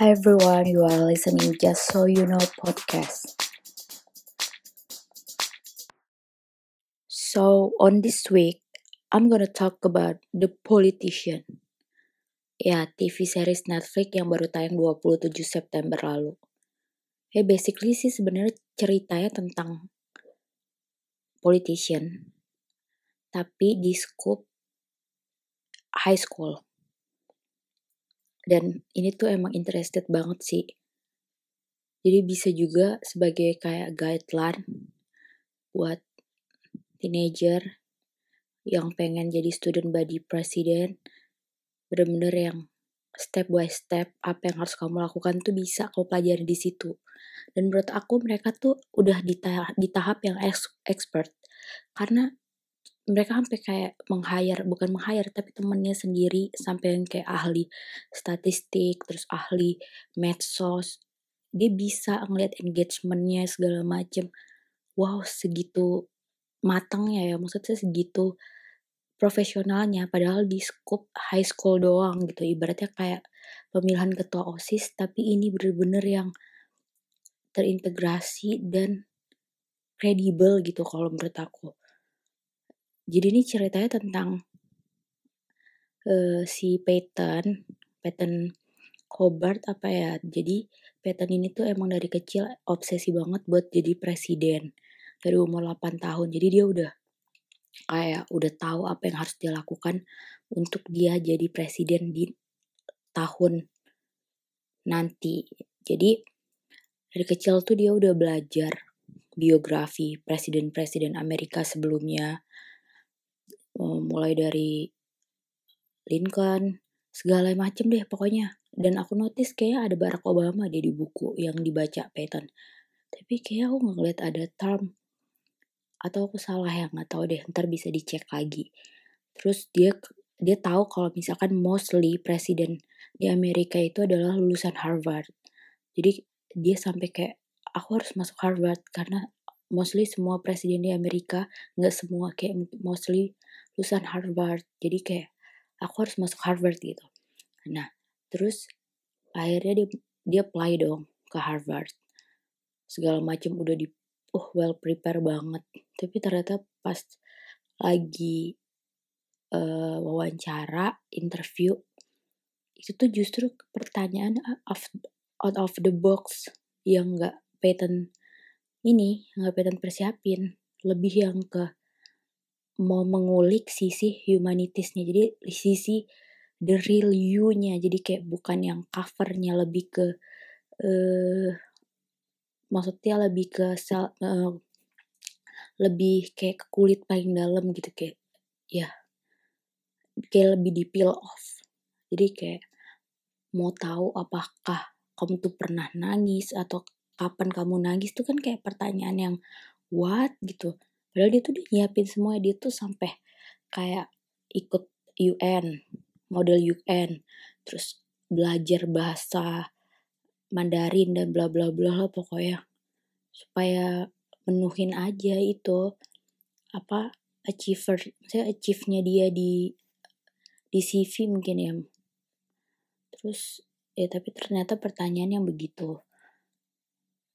Hi everyone, you are listening Just So You Know podcast. So, on this week, I'm gonna talk about The Politician. Ya, TV series Netflix yang baru tayang 27 September lalu. Ya, basically sih sebenarnya ceritanya tentang politician. Tapi di scope high school. Dan ini tuh emang interested banget sih. Jadi bisa juga sebagai kayak guideline buat teenager yang pengen jadi student body president bener-bener yang step by step apa yang harus kamu lakukan tuh bisa kau pelajari di situ dan menurut aku mereka tuh udah di tahap, di tahap yang expert karena mereka sampai kayak meng-hire bukan meng-hire tapi temennya sendiri sampai yang kayak ahli statistik terus ahli medsos. Dia bisa ngeliat engagementnya segala macem. Wow segitu matangnya ya maksudnya segitu profesionalnya padahal di scope high school doang gitu. Ibaratnya kayak pemilihan ketua OSIS tapi ini bener-bener yang terintegrasi dan kredibel gitu kalau menurut aku jadi ini ceritanya tentang uh, si Peyton Peyton Hobart apa ya jadi Peyton ini tuh emang dari kecil obsesi banget buat jadi presiden dari umur 8 tahun. Jadi dia udah kayak udah tahu apa yang harus dia lakukan untuk dia jadi presiden di tahun nanti. Jadi dari kecil tuh dia udah belajar biografi presiden-presiden Amerika sebelumnya. Eh, mulai dari Lincoln, segala macem deh pokoknya. Dan aku notice kayak ada Barack Obama dia di buku yang dibaca Peyton. Tapi kayak aku ngeliat ada term atau aku salah ya nggak tahu deh ntar bisa dicek lagi terus dia dia tahu kalau misalkan mostly presiden di Amerika itu adalah lulusan Harvard jadi dia sampai kayak aku harus masuk Harvard karena mostly semua presiden di Amerika nggak semua kayak mostly lulusan Harvard. Jadi kayak aku harus masuk Harvard gitu. Nah terus akhirnya dia dia apply dong ke Harvard. Segala macam udah di uh well prepare banget. Tapi ternyata pas lagi uh, wawancara interview itu tuh justru pertanyaan out of the box yang nggak pattern ini nggak pattern persiapin. Lebih yang ke mau mengulik sisi humanitiesnya. Jadi sisi the real you-nya. Jadi kayak bukan yang covernya lebih ke uh, maksudnya lebih ke sel, uh, lebih kayak ke kulit paling dalam gitu. Kayak ya kayak lebih di peel off. Jadi kayak mau tahu apakah kamu tuh pernah nangis atau kapan kamu nangis tuh kan kayak pertanyaan yang what? gitu padahal dia tuh dia nyiapin semua dia tuh sampai kayak ikut UN model UN terus belajar bahasa Mandarin dan bla bla bla lah pokoknya supaya menuhin aja itu apa achiever saya achieve-nya dia di di CV mungkin ya. Terus ya tapi ternyata pertanyaan yang begitu.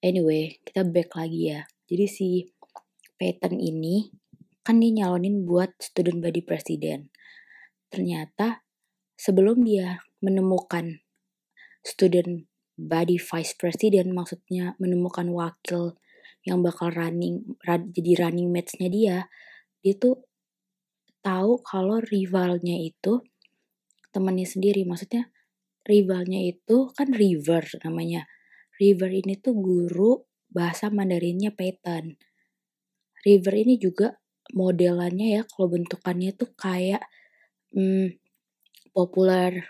Anyway kita back lagi ya. Jadi si Peyton ini kan dia nyalonin buat student body president. Ternyata sebelum dia menemukan student body vice president maksudnya menemukan wakil yang bakal running run, jadi running match-nya dia dia tuh tahu kalau rivalnya itu temannya sendiri. Maksudnya rivalnya itu kan River namanya. River ini tuh guru bahasa Mandarinnya Peyton River ini juga modelannya ya kalau bentukannya tuh kayak hmm, populer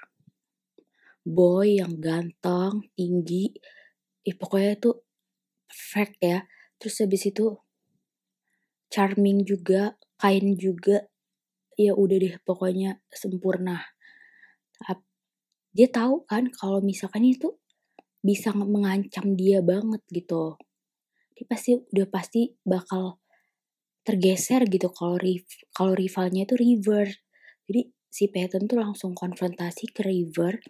boy yang ganteng, tinggi, eh, pokoknya itu perfect ya. Terus habis itu charming juga, kain juga, ya udah deh pokoknya sempurna. Dia tahu kan kalau misalkan itu bisa mengancam dia banget gitu. Dia pasti udah pasti bakal tergeser gitu kalau kalau rivalnya itu River. Jadi si Peyton tuh langsung konfrontasi ke River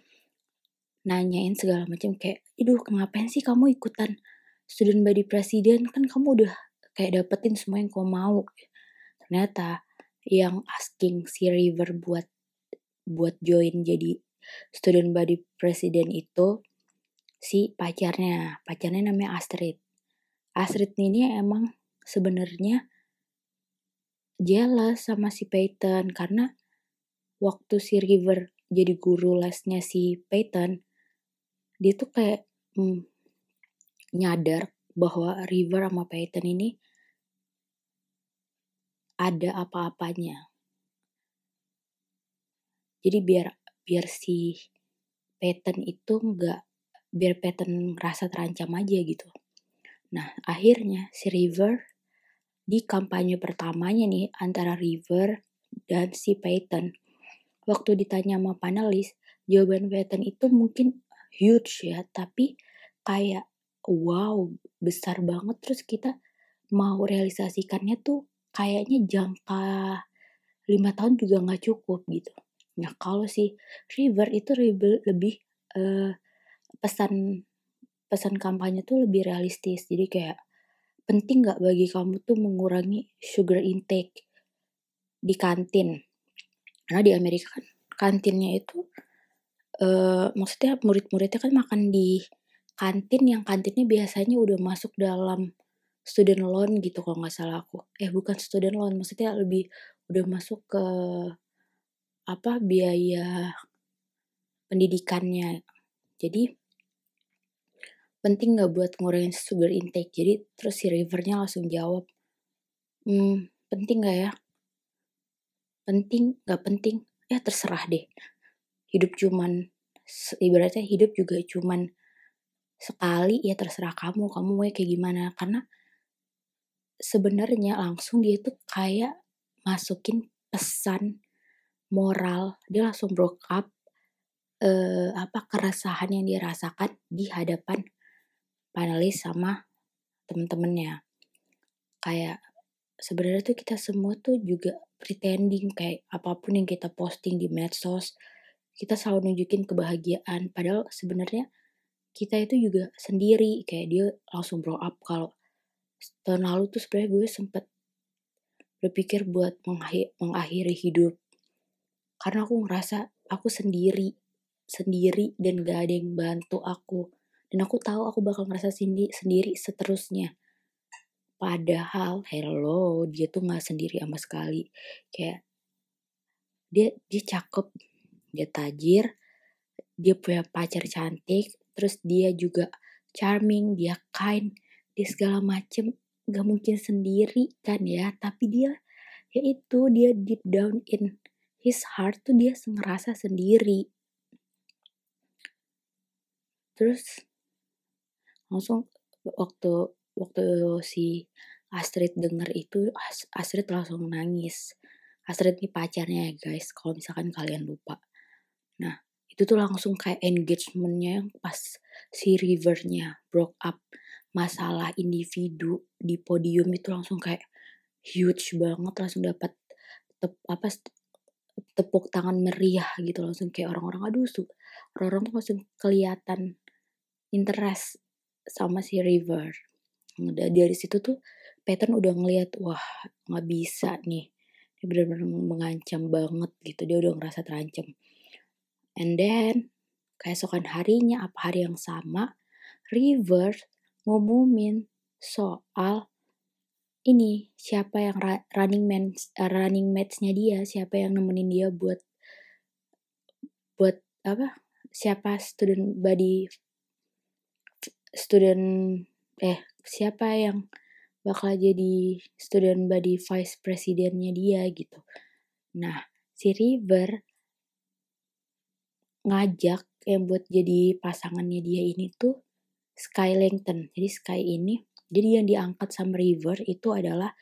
nanyain segala macam kayak, "Aduh, ngapain sih kamu ikutan student body president? Kan kamu udah kayak dapetin semua yang kamu mau." Ternyata yang asking si River buat buat join jadi student body president itu si pacarnya. Pacarnya namanya Astrid. Astrid ini emang sebenarnya jealous sama si Peyton karena waktu si River jadi guru lesnya si Peyton, dia tuh kayak hmm, nyadar bahwa River sama Peyton ini ada apa-apanya. Jadi biar biar si Peyton itu nggak biar Peyton ngerasa terancam aja gitu. Nah akhirnya si River di kampanye pertamanya nih antara River dan si Peyton. Waktu ditanya sama panelis, jawaban Peyton itu mungkin huge ya, tapi kayak wow besar banget terus kita mau realisasikannya tuh kayaknya jangka lima tahun juga nggak cukup gitu. Nah kalau si River itu lebih uh, pesan pesan kampanye tuh lebih realistis jadi kayak penting gak bagi kamu tuh mengurangi sugar intake di kantin? Karena di Amerika kan kantinnya itu uh, maksudnya murid-muridnya kan makan di kantin yang kantinnya biasanya udah masuk dalam student loan gitu kalau nggak salah aku. Eh bukan student loan, maksudnya lebih udah masuk ke apa biaya pendidikannya. Jadi penting nggak buat ngurangin sugar intake? Jadi terus si Rivernya langsung jawab hmm penting nggak ya? Penting nggak penting. Ya terserah deh. Hidup cuman ibaratnya hidup juga cuman sekali ya terserah kamu kamu mau kayak gimana. Karena sebenarnya langsung dia tuh kayak masukin pesan moral. Dia langsung broke up eh, apa keresahan yang dia rasakan di hadapan panelis sama temen-temennya. Kayak sebenarnya tuh kita semua tuh juga pretending kayak apa pun yang kita posting di medsos kita selalu nunjukin kebahagiaan. Padahal sebenarnya kita itu juga sendiri kayak dia langsung blow up. Kalau tahun lalu tuh sebenarnya gue sempet berpikir buat mengakhiri hidup. Karena aku ngerasa aku sendiri sendiri dan gak ada yang bantu aku dan aku tahu aku bakal ngerasa sendiri, sendiri seterusnya. Padahal hello dia tuh nggak sendiri sama sekali. Kayak dia dia cakep dia tajir dia punya pacar cantik terus dia juga charming dia kind dia segala macem. Gak mungkin sendiri kan ya tapi dia ya itu dia deep down in his heart tuh dia ngerasa sendiri. Terus langsung waktu waktu si Astrid denger itu Astrid langsung nangis. Astrid ini pacarnya ya guys kalau misalkan kalian lupa. Nah itu tuh langsung kayak engagementnya pas si Rivernya broke up. Masalah individu di podium itu langsung kayak huge banget langsung dapat tep, apa tepuk tangan meriah gitu langsung kayak orang-orang aduh su orang-orang tuh langsung kelihatan interest sama si River. Udah dari situ tuh Peyton udah ngeliat wah nggak bisa nih. Dia benar-benar mengancam banget gitu. Dia udah ngerasa terancam. And then keesokan harinya apa hari yang sama River ngumumin soal ini siapa yang running man uh, running matchnya dia siapa yang nemenin dia buat buat apa siapa student body student eh siapa yang bakal jadi student body vice presidennya dia gitu. Nah, si River ngajak yang buat jadi pasangannya dia ini tuh Sky Langton. Jadi Sky ini, jadi yang diangkat sama River itu adalah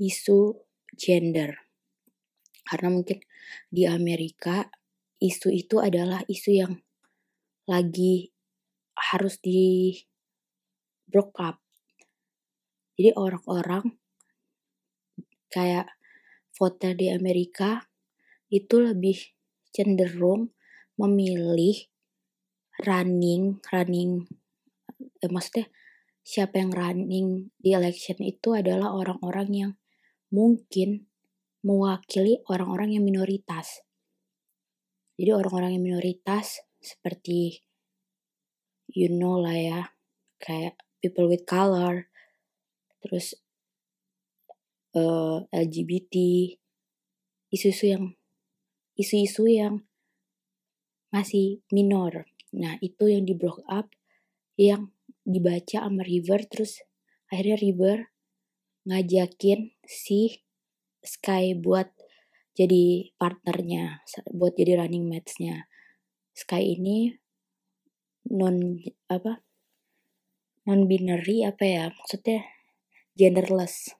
isu gender. Karena mungkin di Amerika isu itu adalah isu yang lagi harus di broke up. Jadi orang-orang kayak voter di Amerika itu lebih cenderung memilih running running eh, maksudnya siapa yang running di election itu adalah orang-orang yang mungkin mewakili orang-orang yang minoritas. Jadi orang-orang yang minoritas seperti you know lah ya, kayak people with color, terus uh, eh, LGBT, isu-isu yang isu-isu yang masih minor. Nah, itu yang di block up yang dibaca sama River terus akhirnya River ngajakin si Sky buat jadi partnernya, buat jadi running match-nya. Sky ini non apa? Non binary apa ya? Maksudnya genderless.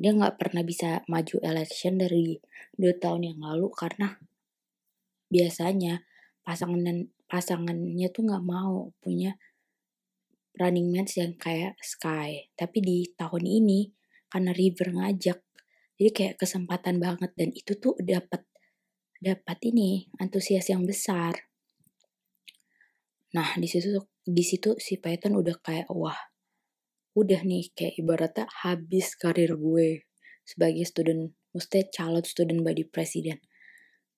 Dia nggak pernah bisa maju election dari dua tahun yang lalu karena biasanya pasangan pasangannya tuh nggak mau punya running match yang kayak Sky. Tapi di tahun ini karena River ngajak, jadi kayak kesempatan banget dan itu tuh dapat dapat ini antusias yang besar. Nah di situ di situ si Python udah kayak wah udah nih kayak ibaratnya habis karir gue sebagai student, mesti calon student body president.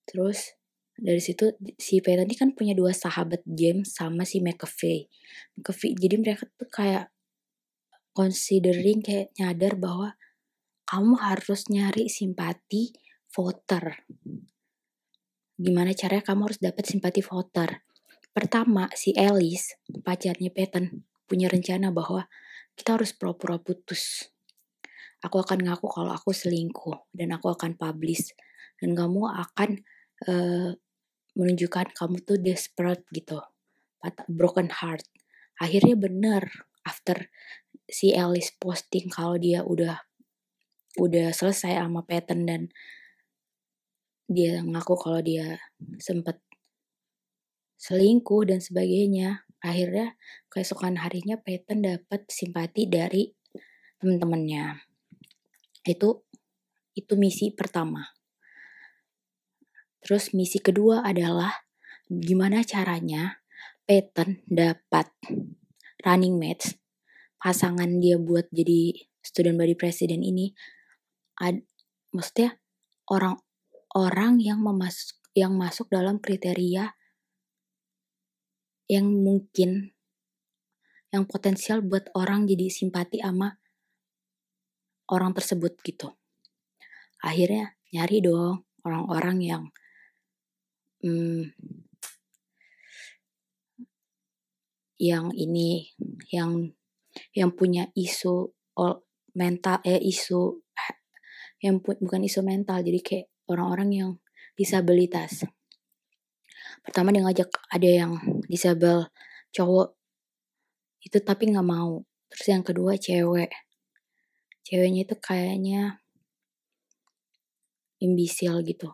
Terus dari situ si Peyton ini kan punya dua sahabat James sama si McAfee. McAfee jadi mereka tuh kayak considering kayak nyadar bahwa kamu harus nyari simpati voter. Gimana caranya kamu harus dapat simpati voter? Pertama, si Alice, pacarnya Peyton, punya rencana bahwa kita harus pura-pura putus. Aku akan ngaku kalau aku selingkuh dan aku akan publish dan kamu akan uh, menunjukkan kamu tuh desperate gitu, broken heart. Akhirnya bener after si Alice posting kalau dia udah udah selesai sama Peyton dan dia ngaku kalau dia sempet selingkuh dan sebagainya. Akhirnya keesokan harinya Peyton dapat simpati dari teman-temannya. Itu itu misi pertama. Terus misi kedua adalah gimana caranya Peyton dapat running mates pasangan dia buat jadi student body president ini ad, maksudnya orang-orang yang memasuk yang masuk dalam kriteria yang mungkin yang potensial buat orang jadi simpati sama orang tersebut gitu. Akhirnya nyari dong orang-orang yang hmm, yang ini yang yang punya isu mental eh isu yang bukan isu mental jadi kayak orang-orang yang disabilitas pertama dia ngajak ada yang disabel cowok itu tapi nggak mau terus yang kedua cewek ceweknya itu kayaknya imbisil gitu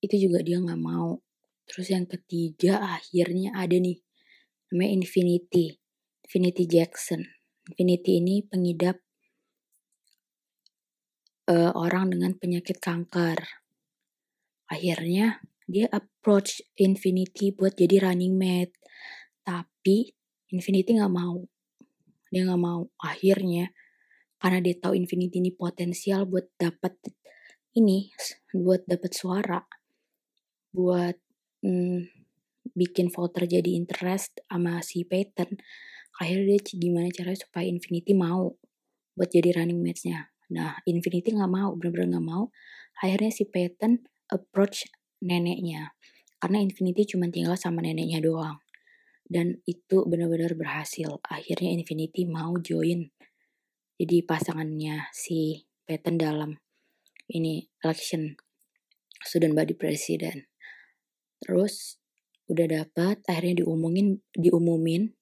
itu juga dia nggak mau Terus yang ketiga akhirnya ada nih namanya Infinity. Infinity Jackson. Infinity ini pengidap uh, orang dengan penyakit kanker. Akhirnya dia approach Infinity buat jadi running mate. Tapi Infinity nggak mau. Dia nggak mau. Akhirnya karena dia tahu Infinity ini potensial buat dapat ini, buat dapat suara, buat hmm, bikin voter jadi interest sama si Peyton akhirnya dia gimana caranya supaya Infinity mau buat jadi running match-nya nah Infinity nggak mau bener-bener nggak mau akhirnya si Peyton approach neneknya. Karena Infinity cuma tinggal sama neneknya doang. Dan itu benar-benar berhasil. Akhirnya Infinity mau join jadi pasangannya si Peyton dalam ini election. Student body president. Terus udah dapat, akhirnya diumumin, diumumin,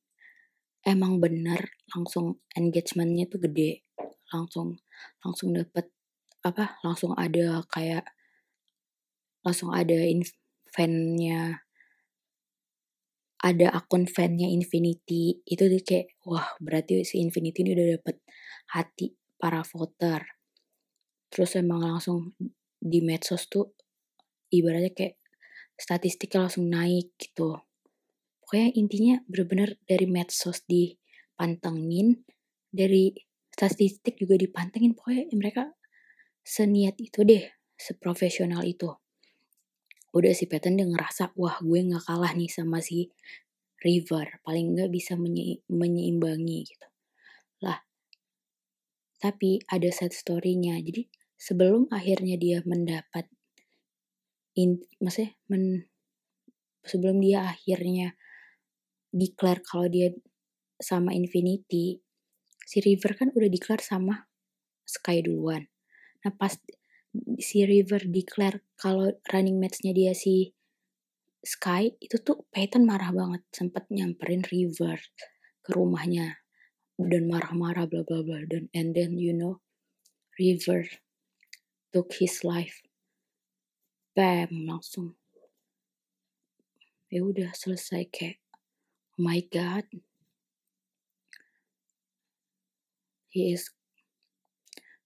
emang bener langsung engagementnya tuh gede, langsung langsung dapat apa, langsung ada kayak langsung ada fannya ada akun fannya Infinity. Itu tuh kayak wah berarti si Infinity ini udah dapet hati para voter. Terus emang langsung di medsos tuh ibaratnya kayak statistiknya langsung naik gitu. Pokoknya intinya bener-bener dari medsos dipantengin dari statistik juga dipantengin. Pokoknya mereka seniat itu deh seprofesional itu udah si Peyton dia ngerasa wah gue nggak kalah nih sama si River. Paling nggak bisa menye menyeimbangi gitu. Lah tapi ada sad story-nya. Jadi sebelum akhirnya dia mendapat in, maksudnya men, sebelum dia akhirnya declare kalau dia sama Infinity si River kan udah declare sama Sky duluan. Nah pas si River declare kalau running match-nya dia si Sky itu tuh Peyton marah banget sempet nyamperin River ke rumahnya dan marah-marah bla bla bla dan and then you know River took his life. Bam langsung. Ya udah selesai kayak oh my god. He is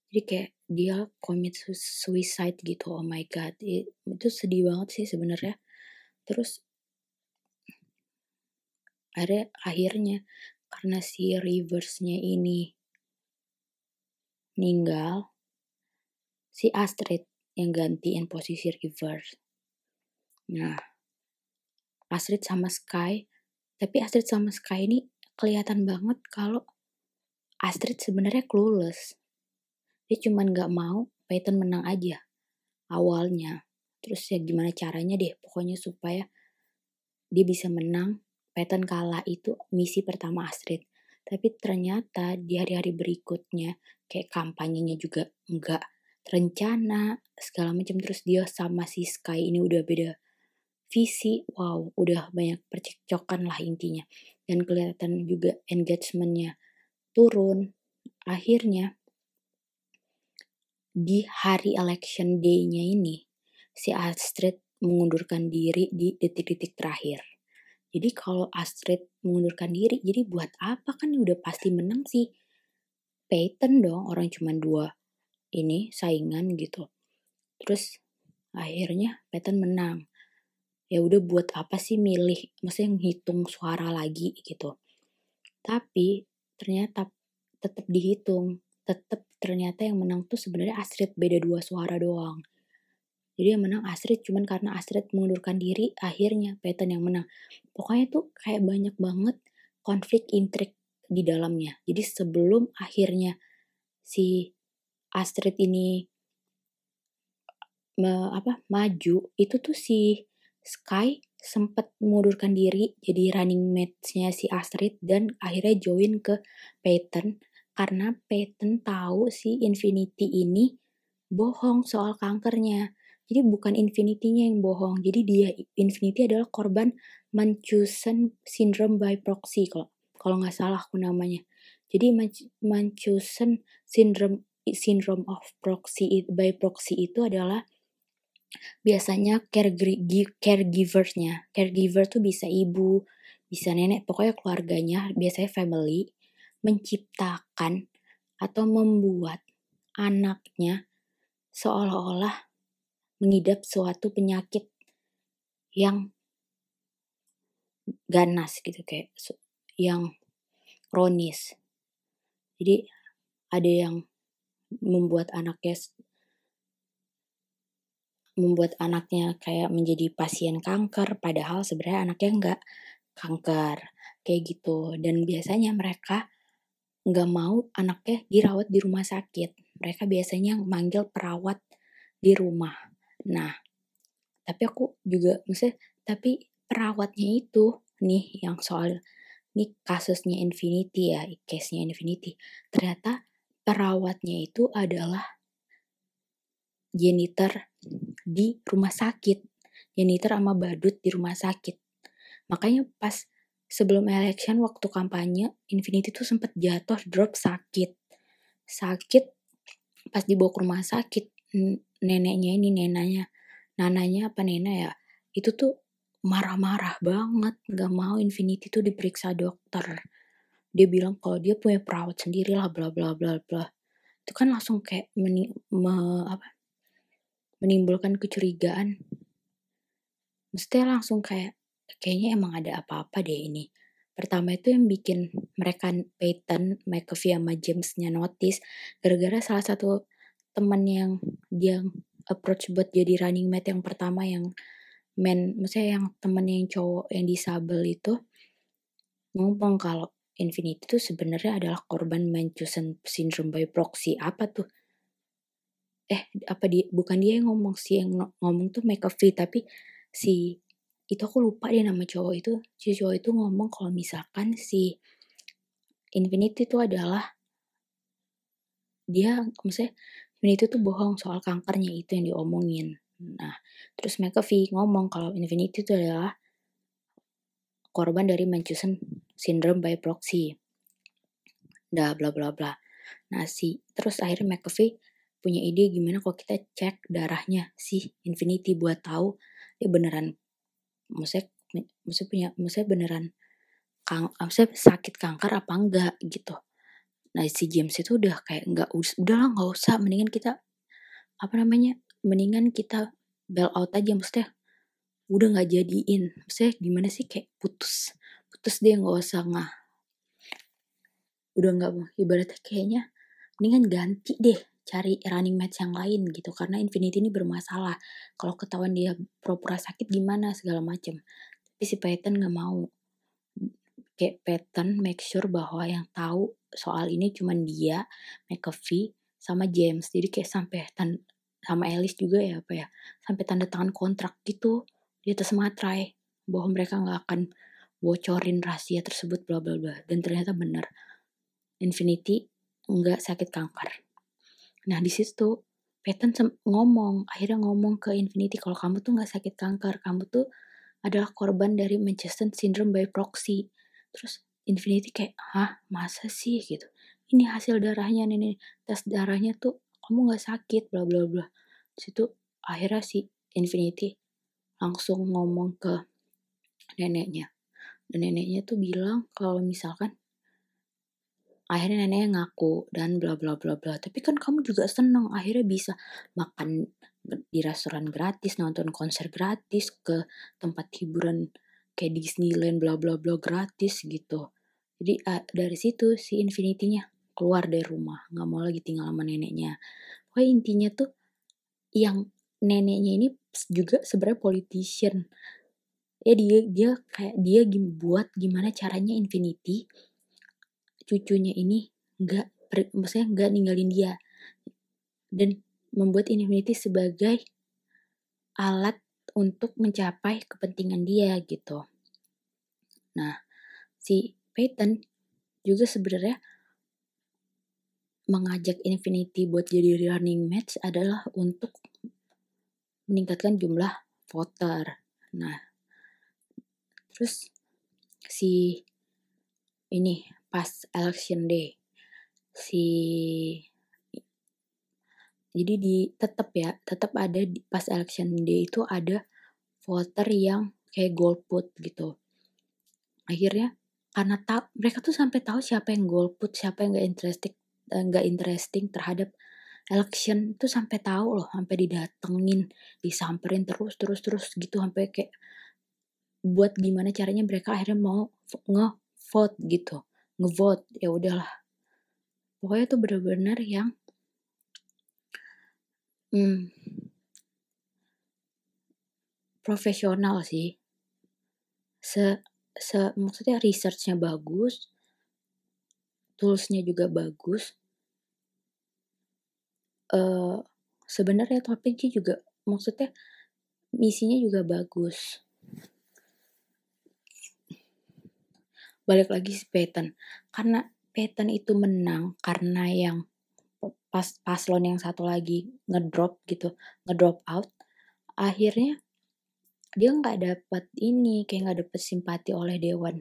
jadi kayak dia commit suicide gitu oh my god itu sedih banget sih sebenarnya. Terus ada akhirnya karena si reverse-nya ini meninggal si Astrid yang gantiin posisi reverse. Nah Astrid sama Sky tapi Astrid sama Sky ini kelihatan banget kalau Astrid sebenarnya clueless dia cuman gak mau Peyton menang aja awalnya. Terus ya gimana caranya deh pokoknya supaya dia bisa menang Peyton kalah itu misi pertama Astrid. Tapi ternyata di hari-hari berikutnya kayak kampanyenya juga enggak rencana segala macam terus dia sama si Sky ini udah beda visi. Wow udah banyak percekcokan lah intinya. Dan kelihatan juga engagementnya turun. Akhirnya di hari election day-nya ini si Astrid mengundurkan diri di detik-detik terakhir. Jadi kalau Astrid mengundurkan diri, jadi buat apa kan udah pasti menang sih. Peyton dong, orang cuma dua ini saingan gitu. Terus akhirnya Peyton menang. Ya udah buat apa sih milih, maksudnya menghitung suara lagi gitu. Tapi ternyata tetap dihitung, tetap ternyata yang menang tuh sebenarnya Astrid beda dua suara doang. Jadi yang menang Astrid cuman karena Astrid mengundurkan diri, akhirnya Peyton yang menang. Pokoknya tuh kayak banyak banget konflik intrik di dalamnya. Jadi sebelum akhirnya si Astrid ini me, apa maju, itu tuh si Sky sempat mengundurkan diri jadi running mate-nya si Astrid dan akhirnya join ke Peyton karena Peyton tahu si Infinity ini bohong soal kankernya. Jadi bukan Infinity-nya yang bohong. Jadi dia Infinity adalah korban Munchausen syndrome by proxy kalau kalau nggak salah aku namanya. Jadi Munchausen syndrome syndrome of proxy by proxy itu adalah biasanya caregiversnya. Caregiver tuh bisa ibu, bisa nenek, pokoknya keluarganya, biasanya family menciptakan atau membuat anaknya seolah-olah mengidap suatu penyakit yang ganas gitu kayak yang kronis. Jadi ada yang membuat anaknya membuat anaknya kayak menjadi pasien kanker padahal sebenarnya anaknya enggak kanker kayak gitu dan biasanya mereka nggak mau anaknya dirawat di rumah sakit mereka biasanya manggil perawat di rumah Nah, tapi aku juga maksudnya tapi perawatnya itu nih yang soal ini kasusnya Infinity ya, case-nya Infinity. Ternyata perawatnya itu adalah janitor di rumah sakit. Janitor sama badut di rumah sakit. Makanya pas sebelum election waktu kampanye Infinity tuh sempat jatuh drop sakit. Sakit pas dibawa ke rumah sakit neneknya ini nenanya. Nananya apa nena ya? Itu tuh marah-marah banget gak mau Infinity tuh diperiksa dokter. Dia bilang kalau dia punya perawat sendiri lah bla bla bla bla. Itu kan langsung kayak meni, me, apa, menimbulkan kecurigaan. Mesti langsung kayak kayaknya emang ada apa-apa deh ini. Pertama itu yang bikin mereka Peyton, McAfee sama Jamesnya notice gara-gara salah satu teman yang dia approach buat jadi running mate yang pertama yang men, maksudnya yang temen yang cowok yang disable itu ngomong kalau Infinity itu sebenarnya adalah korban Manchurian syndrome by proxy. Apa tuh? Eh, apa dia? Bukan dia yang ngomong sih, yang ngomong tuh McAfee, tapi si itu aku lupa deh nama cowok itu. Si cowok itu ngomong kalau misalkan si Infinity itu adalah dia, maksudnya Infinity itu bohong soal kankernya itu yang diomongin. Nah, terus McAfee ngomong kalau Infinity itu adalah korban dari Manchurian syndrome by proxy. Dah bla bla bla. Nah, si terus akhirnya McAfee punya ide gimana kalau kita cek darahnya si Infinity buat tahu dia beneran maksudnya maksudnya punya maksudnya beneran kang maksudnya sakit kanker apa enggak gitu. Nah si James itu udah kayak nggak udah lah nggak usah mendingan kita apa namanya mendingan kita bail out aja maksudnya. Udah nggak jadiin maksudnya gimana sih kayak putus putus dia nggak usah nggak udah nggak ibaratnya kayaknya mendingan ganti deh cari running match yang lain gitu karena Infinity ini bermasalah. Kalau ketahuan dia pura-pura sakit gimana segala macem. Tapi si Peyton nggak mau. Kayak Peyton make sure bahwa yang tahu soal ini cuman dia McAfee sama James. Jadi kayak sampai tan sama Alice juga ya apa ya sampai tanda tangan kontrak gitu di atas materai bahwa mereka nggak akan bocorin rahasia tersebut bla bla bla. Dan ternyata benar Infinity nggak sakit kanker nah di situ Peyton ngomong akhirnya ngomong ke Infinity kalau kamu tuh nggak sakit kanker kamu tuh adalah korban dari Manchester syndrome by proxy. Terus Infinity kayak hah masa sih? gitu. Ini hasil darahnya nih tes darahnya tuh kamu nggak sakit bla bla bla. Situ akhirnya si Infinity langsung ngomong ke neneknya. Dan neneknya tuh bilang kalau misalkan akhirnya neneknya ngaku dan bla bla bla bla. Tapi kan kamu juga seneng akhirnya bisa makan di restoran gratis nonton konser gratis ke tempat hiburan kayak Disneyland bla bla bla gratis gitu. Jadi uh, dari situ si Infinity-nya keluar dari rumah. Nggak mau lagi tinggal sama neneknya. Pokoknya intinya tuh yang neneknya ini juga sebenarnya politician. Ya dia dia kayak dia buat gimana caranya Infinity cucunya ini nggak maksudnya nggak ninggalin dia dan membuat Infinity sebagai alat untuk mencapai kepentingan dia gitu. Nah, si Peyton juga sebenarnya mengajak Infinity buat jadi running match adalah untuk meningkatkan jumlah voter. Nah, terus si ini pas election day. Si jadi di tetap ya tetap ada di pas election day itu ada voter yang kayak golput gitu. Akhirnya karena tak mereka tuh sampai tahu siapa yang golput siapa yang gak interested Eh, nggak interesting terhadap election tuh sampai tahu loh sampai didatengin disamperin terus terus terus gitu sampai kayak buat gimana caranya mereka akhirnya mau nge-vote gitu nge-vote ya udahlah. Pokoknya tuh bener-bener yang hmm, profesional sih. Se, se maksudnya researchnya bagus toolsnya juga bagus uh, sebenarnya topiknya juga maksudnya misinya juga bagus balik lagi si Peyton. Karena Peyton itu menang karena yang pas paslon yang satu lagi ngedrop gitu ngedrop out akhirnya dia nggak dapat ini kayak nggak dapat simpati oleh dewan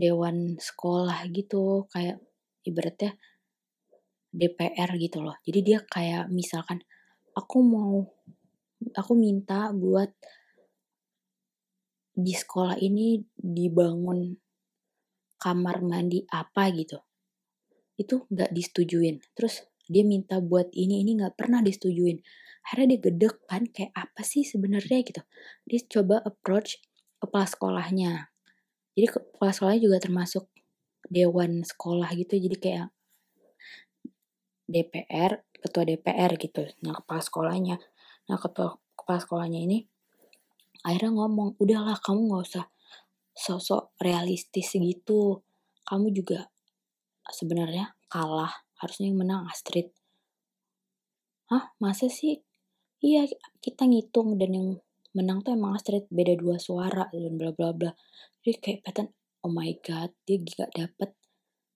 dewan sekolah gitu. Kayak ibaratnya DPR gitu loh. Jadi dia kayak misalkan aku mau aku minta buat di sekolah ini dibangun kamar mandi apa gitu itu nggak disetujuin terus dia minta buat ini ini nggak pernah disetujuin akhirnya dia gedek kan kayak apa sih sebenarnya gitu dia coba approach kepala sekolahnya. Jadi kepala sekolahnya juga termasuk dewan sekolah gitu. Jadi kayak DPR, ketua DPR gitu. Nah kepala sekolahnya. Nah ketua kepala sekolahnya ini akhirnya ngomong, udahlah kamu gak usah sosok realistis gitu. Kamu juga sebenarnya kalah. Harusnya yang menang Astrid. Hah masa sih? Iya kita ngitung dan yang menang tuh emang Astrid beda dua suara dan bla bla bla. Jadi kayak Peten, oh my god dia gak dapet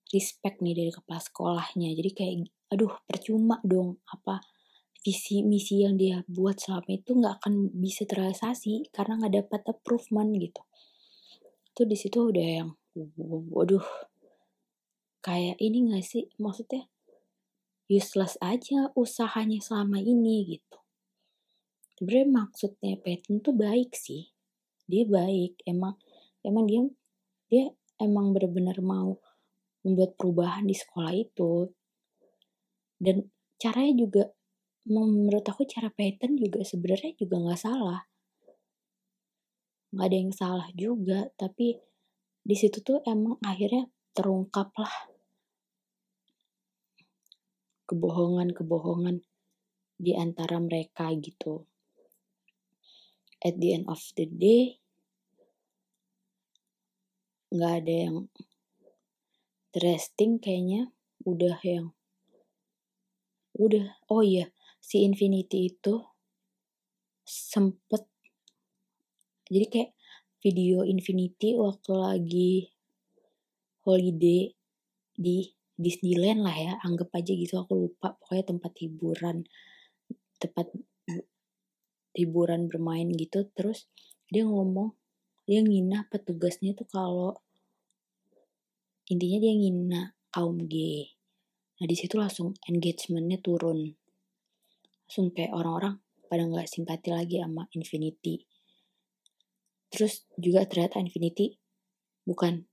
respect nih dari kepala sekolahnya. Jadi kayak aduh percuma dong apa visi misi yang dia buat selama itu nggak akan bisa terrealisasi karena nggak dapat approval gitu itu di situ udah yang waduh kayak ini nggak sih? Maksudnya useless aja usahanya selama ini gitu. Sebenarnya maksudnya Peyton tuh baik sih. Dia baik emang emang dia dia emang benar-benar mau membuat perubahan di sekolah itu. Dan caranya juga menurut aku cara pattern juga sebenarnya juga nggak salah nggak ada yang salah juga tapi di situ tuh emang akhirnya terungkap lah. Kebohongan-kebohongan di antara mereka gitu. At the end of the day nggak ada yang interesting kayaknya. Udah yang udah oh iya si Infinity itu sempet jadi kayak video Infinity waktu lagi holiday di Disneyland lah ya anggap aja gitu aku lupa pokoknya tempat hiburan tempat hiburan bermain gitu terus dia ngomong dia ngina petugasnya tuh kalau intinya dia ngina kaum G Nah di situ langsung engagementnya turun. Langsung kayak orang-orang pada nggak simpati lagi sama Infinity. Terus juga ternyata Infinity bukan,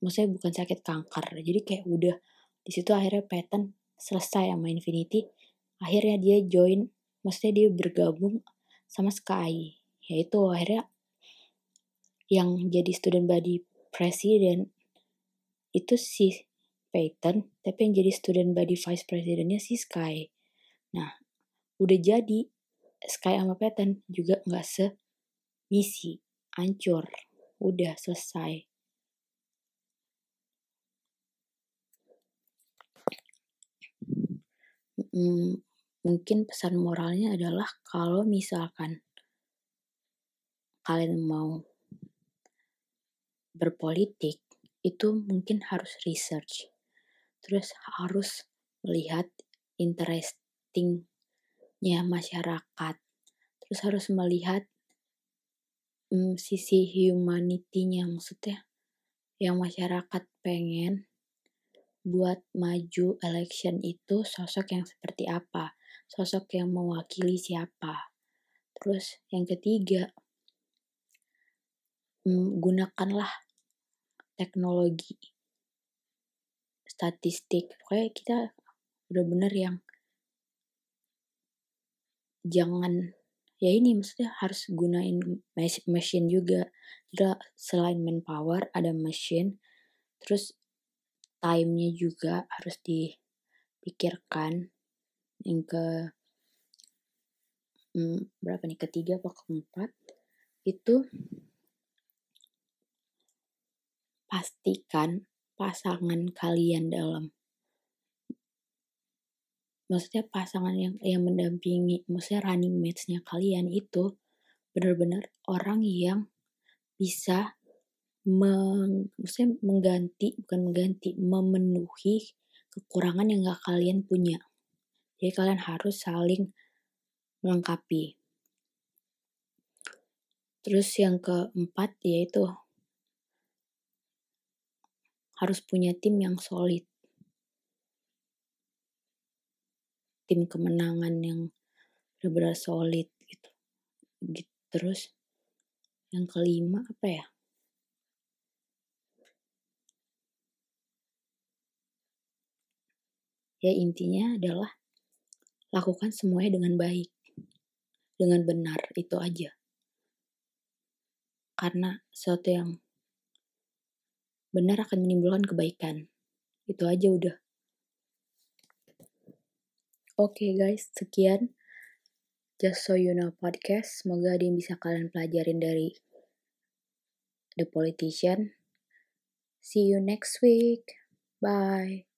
maksudnya bukan sakit kanker. Jadi kayak udah di situ akhirnya pattern selesai sama Infinity. Akhirnya dia join, maksudnya dia bergabung sama Sky. Yaitu akhirnya yang jadi student body president itu si Peyton, tapi yang jadi student body vice presidennya si Sky. Nah, udah jadi Sky sama Peyton juga nggak se misi, hancur, udah selesai. Hmm, mungkin pesan moralnya adalah kalau misalkan kalian mau berpolitik itu mungkin harus research. Terus harus melihat interestingnya masyarakat. Terus harus melihat um, sisi humanity-nya maksudnya yang masyarakat pengen buat maju election itu sosok yang seperti apa sosok yang mewakili siapa. Terus yang ketiga um, gunakanlah teknologi statistik. Pokoknya kita bener-bener yang jangan ya ini maksudnya harus gunain mesin juga. Jadi selain manpower ada mesin. Terus time-nya juga harus dipikirkan. Yang ke hmm, berapa nih? Ketiga atau keempat? Itu pastikan pasangan kalian dalam maksudnya pasangan yang yang mendampingi maksudnya running match-nya kalian itu benar-benar orang yang bisa meng, maksudnya mengganti bukan mengganti memenuhi kekurangan yang gak kalian punya jadi kalian harus saling melengkapi terus yang keempat yaitu harus punya tim yang solid. Tim kemenangan yang benar-benar solid gitu. gitu. Terus yang kelima apa ya? Ya intinya adalah lakukan semuanya dengan baik. Dengan benar, itu aja. karena sesuatu yang benar akan menimbulkan kebaikan. Itu aja udah. Oke okay guys, sekian Just So You Know podcast. Semoga ada yang bisa kalian pelajarin dari The Politician. See you next week. Bye.